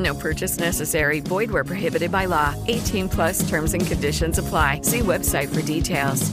No purchase necessary. Void where prohibited by law. 18 plus terms and conditions apply. See website for details.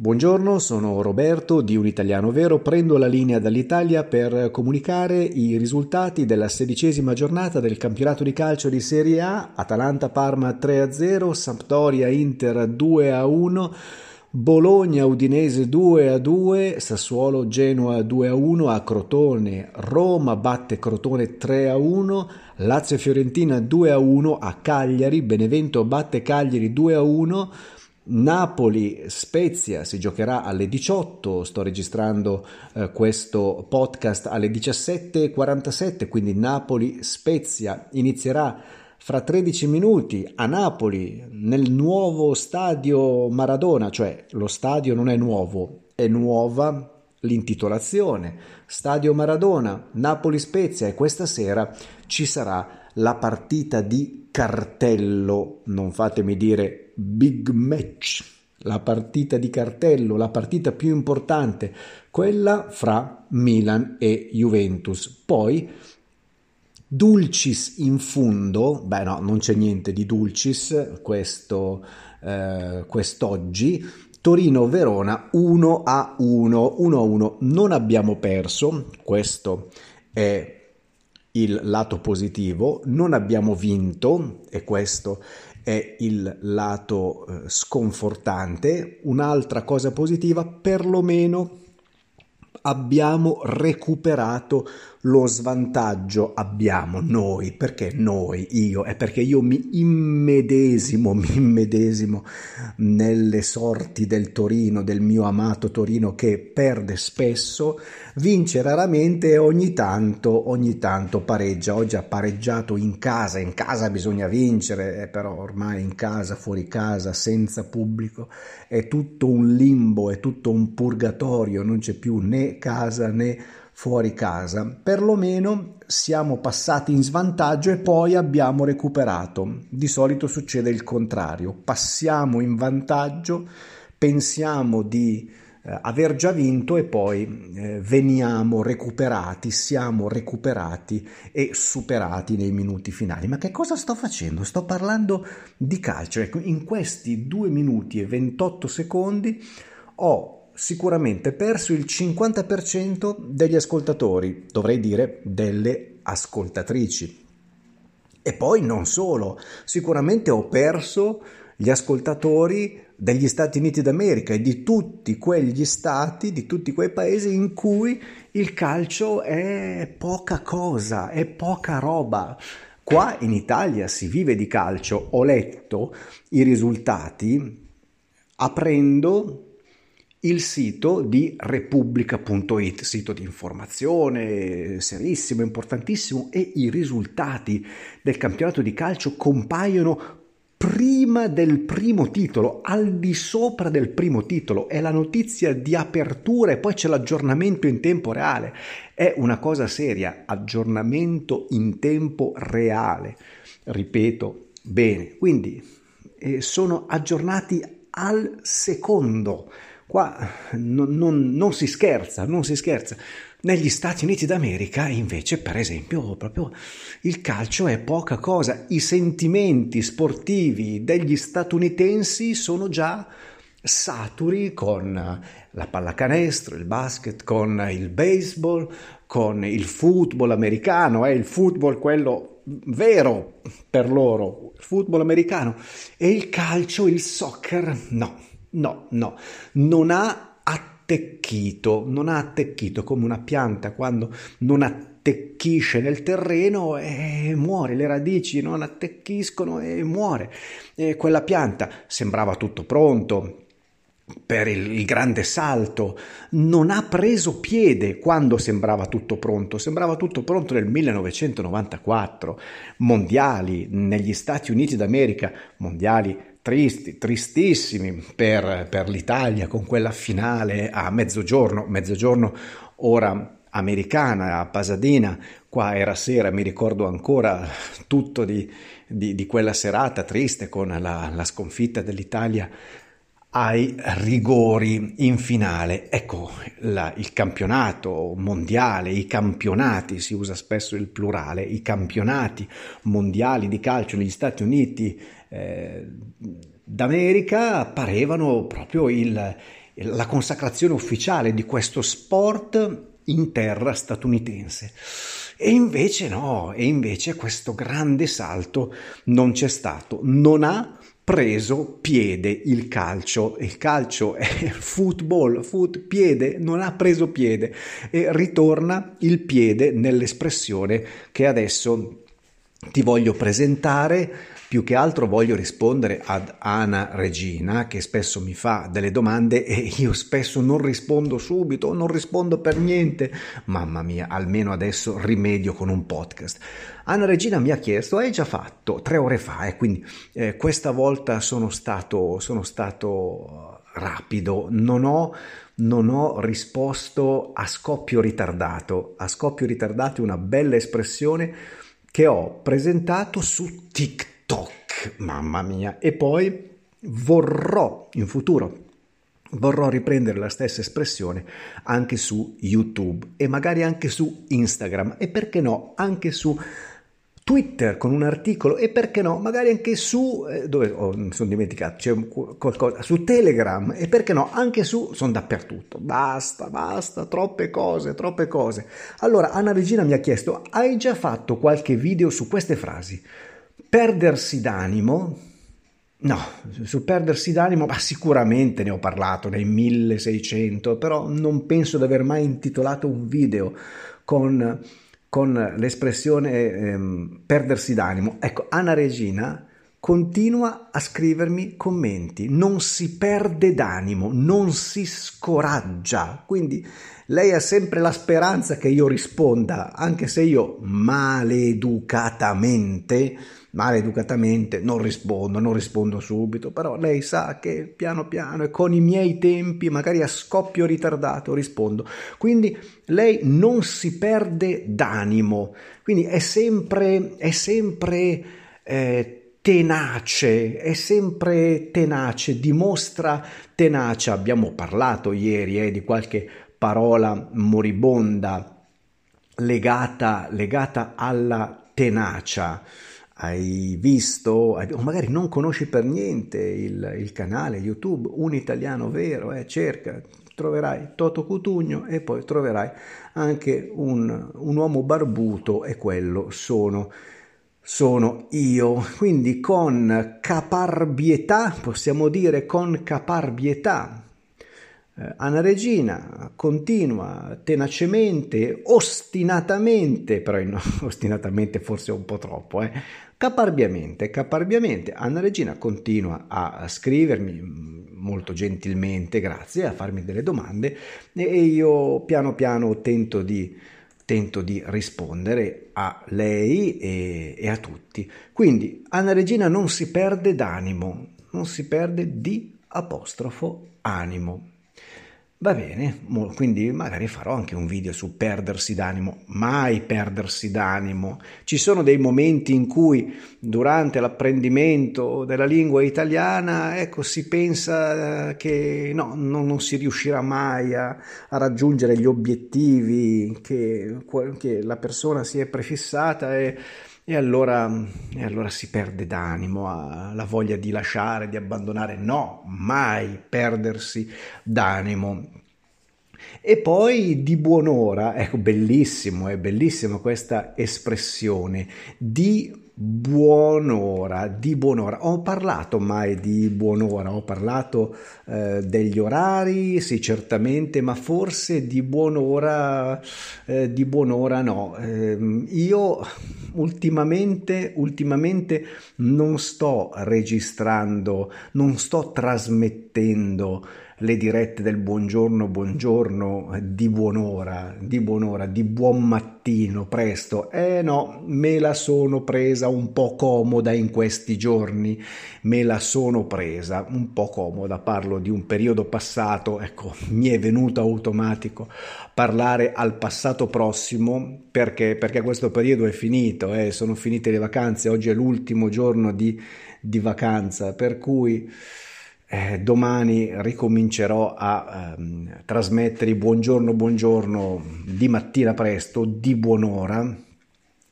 Buongiorno, sono Roberto di Un Italiano Vero. Prendo la linea dall'Italia per comunicare i risultati della sedicesima giornata del campionato di calcio di Serie A. Atalanta-Parma 3-0, Sampdoria-Inter 2-1. Bologna Udinese 2 a 2, Sassuolo Genoa 2 a 1, a Crotone Roma batte Crotone 3 a 1, Lazio Fiorentina 2 a 1, a Cagliari Benevento batte Cagliari 2 a 1, Napoli Spezia si giocherà alle 18, sto registrando eh, questo podcast alle 17.47, quindi Napoli Spezia inizierà fra 13 minuti a Napoli nel nuovo stadio Maradona, cioè lo stadio non è nuovo, è nuova l'intitolazione. Stadio Maradona, Napoli Spezia e questa sera ci sarà la partita di cartello, non fatemi dire big match, la partita di cartello, la partita più importante, quella fra Milan e Juventus. Poi Dulcis in fundo, beh no, non c'è niente di Dulcis questo, eh, quest'oggi, Torino-Verona 1 a 1, 1 a 1, non abbiamo perso, questo è il lato positivo, non abbiamo vinto e questo è il lato eh, sconfortante, un'altra cosa positiva, perlomeno abbiamo recuperato lo svantaggio abbiamo noi, perché noi, io, è perché io mi immedesimo, mi immedesimo nelle sorti del Torino, del mio amato Torino che perde spesso, vince raramente e ogni tanto, ogni tanto pareggia. Oggi ha pareggiato in casa, in casa bisogna vincere, eh, però ormai in casa, fuori casa, senza pubblico, è tutto un limbo, è tutto un purgatorio, non c'è più né casa né fuori casa. Perlomeno siamo passati in svantaggio e poi abbiamo recuperato. Di solito succede il contrario, passiamo in vantaggio, pensiamo di eh, aver già vinto e poi eh, veniamo recuperati, siamo recuperati e superati nei minuti finali. Ma che cosa sto facendo? Sto parlando di calcio. Ecco, in questi 2 minuti e 28 secondi ho sicuramente perso il 50% degli ascoltatori, dovrei dire delle ascoltatrici. E poi non solo, sicuramente ho perso gli ascoltatori degli Stati Uniti d'America e di tutti quegli stati, di tutti quei paesi in cui il calcio è poca cosa, è poca roba. Qua in Italia si vive di calcio, ho letto i risultati aprendo il sito di repubblica.it, sito di informazione serissimo, importantissimo e i risultati del campionato di calcio compaiono prima del primo titolo, al di sopra del primo titolo, è la notizia di apertura e poi c'è l'aggiornamento in tempo reale. È una cosa seria, aggiornamento in tempo reale. Ripeto, bene, quindi eh, sono aggiornati al secondo Qua non, non, non, si scherza, non si scherza. Negli Stati Uniti d'America, invece, per esempio, proprio il calcio è poca cosa. I sentimenti sportivi degli statunitensi sono già saturi con la pallacanestro, il basket, con il baseball, con il football americano, è eh, il football quello vero per loro, il football americano e il calcio, il soccer, no no, no, non ha attecchito, non ha attecchito come una pianta quando non attecchisce nel terreno e muore, le radici non attecchiscono e muore. E quella pianta sembrava tutto pronto, per il, grande salto, non ha preso piede quando sembrava tutto pronto. Sembrava tutto pronto nel 1994, mondiali negli Stati Uniti d'America, mondiali tristi, tristissimi per, per l'Italia con quella finale a mezzogiorno, mezzogiorno ora americana a Pasadena, qua era sera, mi ricordo ancora tutto di, di, di quella serata triste con la, la sconfitta dell'Italia ai rigori in finale. Ecco, la, il campionato mondiale, i campionati, si usa spesso il plurale, i campionati mondiali di calcio negli Stati Uniti eh, d'America parevano proprio il, la consacrazione ufficiale di questo sport in terra statunitense. E invece no, e invece questo grande salto non c'è stato, non ha preso piede il calcio. Il calcio è football, foot, piede, non ha preso piede e ritorna il piede nell'espressione che adesso ti voglio presentare più che altro voglio rispondere ad Ana Regina che spesso mi fa delle domande e io spesso non rispondo subito, non rispondo per niente. Mamma mia, almeno adesso rimedio con un podcast. Anna Regina mi ha chiesto, hai già fatto tre ore fa e eh, quindi eh, questa volta sono stato, sono stato rapido, non ho, non ho risposto a scoppio ritardato. A scoppio ritardato è una bella espressione che ho presentato su TikTok mamma mia, e poi vorrò in futuro vorrò riprendere la stessa espressione anche su YouTube e magari anche su Instagram. E perché no anche su Twitter con un articolo e perché no magari anche su eh, dove oh, mi sono dimenticato c'è qualcosa su Telegram e perché no anche su sono dappertutto. Basta basta troppe cose troppe cose. Allora Anna Regina mi ha chiesto hai già fatto qualche video su queste frasi? Perdersi d'animo? No, su perdersi d'animo, ma sicuramente ne ho parlato nei 1600, però non penso di aver mai intitolato un video con, con l'espressione ehm, perdersi d'animo. Ecco, Anna Regina continua a scrivermi commenti, non si perde d'animo, non si scoraggia, quindi lei ha sempre la speranza che io risponda, anche se io maleducatamente maleducatamente non rispondo, non rispondo subito, però lei sa che piano piano e con i miei tempi, magari a scoppio ritardato, rispondo. Quindi lei non si perde d'animo, quindi è sempre, è sempre eh, tenace, è sempre tenace, dimostra tenacia. Abbiamo parlato ieri eh, di qualche parola moribonda legata, legata alla tenacia hai visto, o magari non conosci per niente il, il canale YouTube Un Italiano Vero, eh, cerca, troverai Toto Cutugno e poi troverai anche un, un uomo barbuto e quello sono, sono io. Quindi con caparbietà, possiamo dire con caparbietà, Anna Regina continua tenacemente, ostinatamente, però no, ostinatamente forse un po' troppo, eh, caparbiamente, caparbiamente. Anna Regina continua a scrivermi mm, molto gentilmente, grazie, a farmi delle domande e io piano piano tento di, tento di rispondere a lei e, e a tutti. Quindi Anna Regina non si perde d'animo, non si perde di apostrofo animo. Va bene, quindi magari farò anche un video su perdersi d'animo, mai perdersi d'animo. Ci sono dei momenti in cui durante l'apprendimento della lingua italiana, ecco, si pensa eh, che no, non, non si riuscirà mai a, a raggiungere gli obiettivi che, che, la persona si è prefissata e e allora, e allora, si perde d'animo, la voglia di lasciare, di abbandonare. No, mai perdersi d'animo. E poi di buon'ora, ecco, bellissimo, è bellissima questa espressione, di buon'ora, di buon'ora. Ho parlato mai di buon'ora, ho parlato eh, degli orari, sì certamente, ma forse di buon'ora, eh, di buon'ora no. Eh, io ultimamente, ultimamente non sto registrando, non sto trasmettendo le dirette del buongiorno, buongiorno, di buon'ora, di buon'ora, di buon mattino, presto. Eh no, me la sono presa un po' comoda in questi giorni, me la sono presa un po' comoda. Parlo di un periodo passato, ecco, mi è venuto automatico parlare al passato prossimo perché, perché questo periodo è finito, eh, sono finite le vacanze, oggi è l'ultimo giorno di, di vacanza, per cui eh, domani ricomincerò a ehm, trasmettere buongiorno, buongiorno di mattina presto, di buon'ora,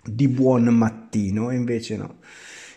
di buon mattino, e invece no,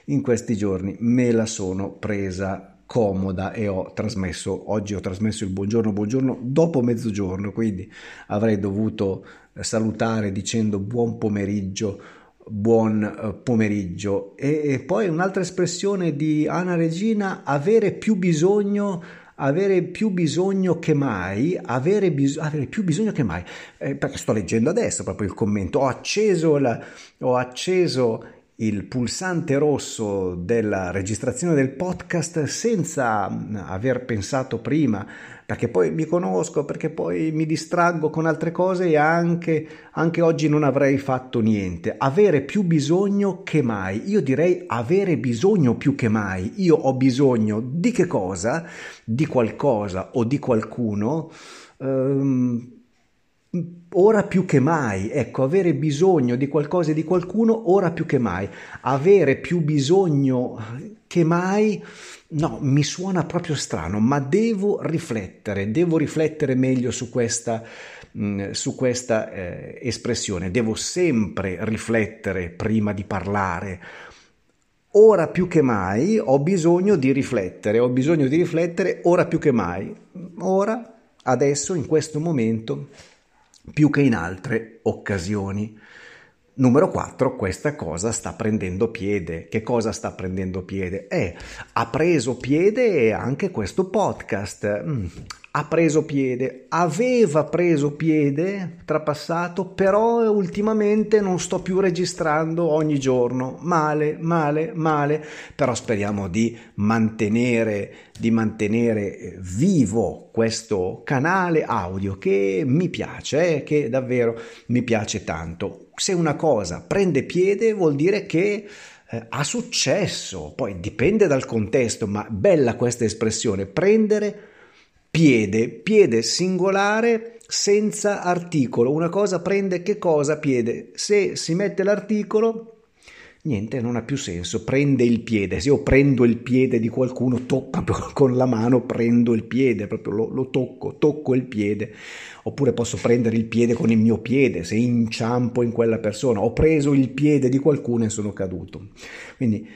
in questi giorni me la sono presa comoda e ho trasmesso, oggi ho trasmesso il buongiorno, buongiorno dopo mezzogiorno, quindi avrei dovuto salutare dicendo buon pomeriggio buon eh, pomeriggio. E, poi un'altra espressione di Anna Regina, avere più bisogno avere più bisogno che mai, avere, bis- avere più bisogno che mai, eh, perché sto leggendo adesso proprio il commento, ho acceso, la, ho acceso il pulsante rosso della registrazione del podcast senza mm, aver pensato prima, perché poi mi conosco, perché poi mi distraggo con altre cose e anche, anche oggi non avrei fatto niente. Avere più bisogno che mai. Io direi avere bisogno più che mai. Io ho bisogno di che cosa? Di qualcosa o di qualcuno. Um, ora più che mai, ecco, avere bisogno di qualcosa e di qualcuno ora più che mai, avere più bisogno che mai, no, mi suona proprio strano, ma devo riflettere, devo riflettere meglio su questa, mh, mm, su questa eh, espressione, devo sempre riflettere prima di parlare. Ora più che mai ho bisogno di riflettere, ho bisogno di riflettere ora più che mai. Ora, adesso, in questo momento, più che in altre occasioni. Numero 4, questa cosa sta prendendo piede. Che cosa sta prendendo piede? Eh, ha preso piede anche questo podcast. Mm, ha preso piede, aveva preso piede trapassato, però ultimamente non sto più registrando ogni giorno. Male, male, male. Però speriamo di mantenere, di mantenere eh, vivo questo canale audio che mi piace, eh, che davvero mi piace tanto. Se una cosa prende piede vuol dire che eh, ha successo, poi dipende dal contesto, ma bella questa espressione, prendere piede, piede singolare senza articolo. Una cosa prende che cosa piede? Se si mette l'articolo, niente, non ha più senso. Prende il piede. Se io prendo il piede di qualcuno, to- proprio con la mano prendo il piede, proprio lo, lo tocco, tocco il piede. Oppure posso prendere il piede con il mio piede, se inciampo in quella persona. Ho preso il piede di qualcuno e sono caduto. Quindi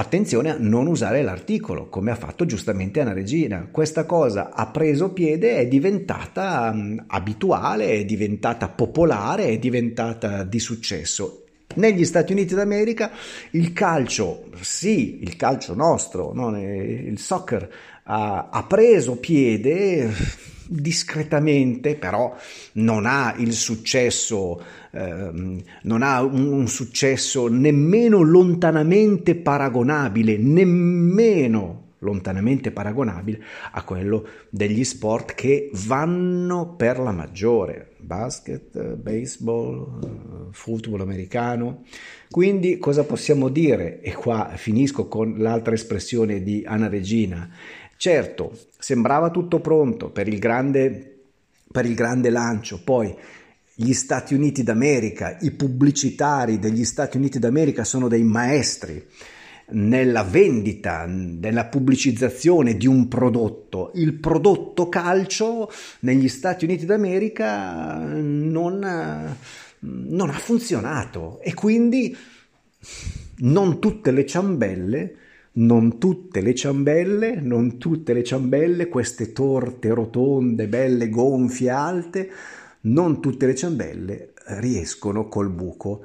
Attenzione a non usare l'articolo, come ha fatto giustamente Anna Regina. Questa cosa ha preso piede, è diventata um, abituale, è diventata popolare, è diventata di successo. Negli Stati Uniti d'America il calcio, sì, il calcio nostro, no? il soccer, ha, ha preso piede discretamente, però non ha il successo, eh, non ha un, un successo nemmeno lontanamente paragonabile, nemmeno lontanamente paragonabile a quello degli sport che vanno per la maggiore, basket, baseball, football americano. Quindi cosa possiamo dire? E qua finisco con l'altra espressione di Anna Regina. Certo, sembrava tutto pronto per il grande, per il grande lancio, poi gli Stati Uniti d'America, i pubblicitari degli Stati Uniti d'America sono dei maestri nella vendita, nella pubblicizzazione di un prodotto. Il prodotto calcio negli Stati Uniti d'America non, non ha funzionato e quindi non tutte le ciambelle non tutte le ciambelle, non tutte le ciambelle, queste torte rotonde, belle, gonfie, alte, non tutte le ciambelle riescono col buco.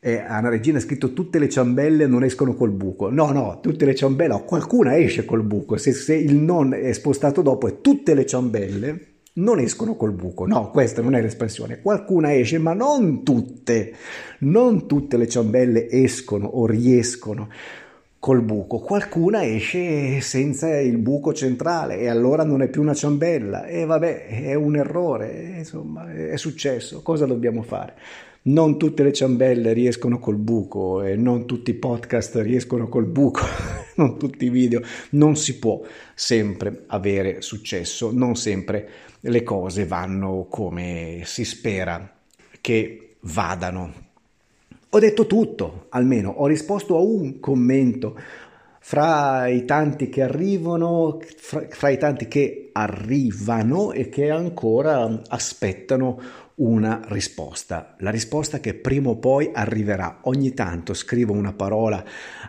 e Anna Regina ha scritto tutte le ciambelle non escono col buco. No, no, tutte le ciambelle, no, qualcuna esce col buco. Se, se il non è spostato dopo e tutte le ciambelle non escono col buco. No, questa non è l'espansione. Qualcuna esce, ma non tutte. Non tutte le ciambelle escono o riescono col buco. Qualcuna esce senza il buco centrale e allora non è più una ciambella. E vabbè, è un errore. Insomma, è successo. Cosa dobbiamo fare? non tutte le ciambelle riescono col buco e non tutti i podcast riescono col buco, non tutti i video, non si può sempre avere successo, non sempre le cose vanno come si spera che vadano. Ho detto tutto, almeno. Ho risposto a un commento. Fra i tanti che arrivano, fra, fra i tanti che arrivano e che ancora aspettano una risposta, la risposta che prima o poi arriverà. Ogni tanto scrivo una parola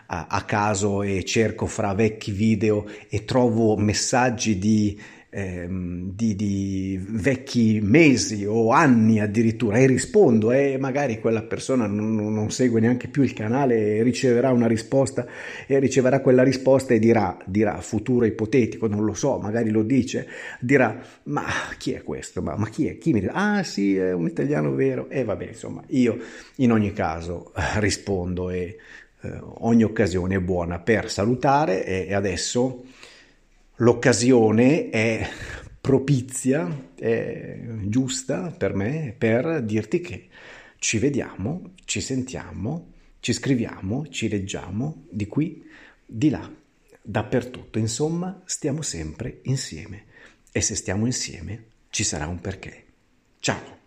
a, a caso e cerco fra vecchi video e trovo messaggi di ehm, di, di, vecchi mesi o anni addirittura e rispondo e magari quella persona non, non, segue neanche più il canale e riceverà una risposta e riceverà quella risposta e dirà, dirà futuro ipotetico, non lo so, magari lo dice, dirà ma chi è questo? Ma, ma chi è? Chi mi dirà? Ah sì, è un italiano vero e vabbè insomma io in ogni caso eh, rispondo e eh, ogni occasione è buona per salutare e, e adesso l'occasione è propizia, è giusta per me per dirti che ci vediamo, ci sentiamo, ci scriviamo, ci leggiamo di qui, di là, dappertutto. Insomma, stiamo sempre insieme e se stiamo insieme ci sarà un perché. Ciao!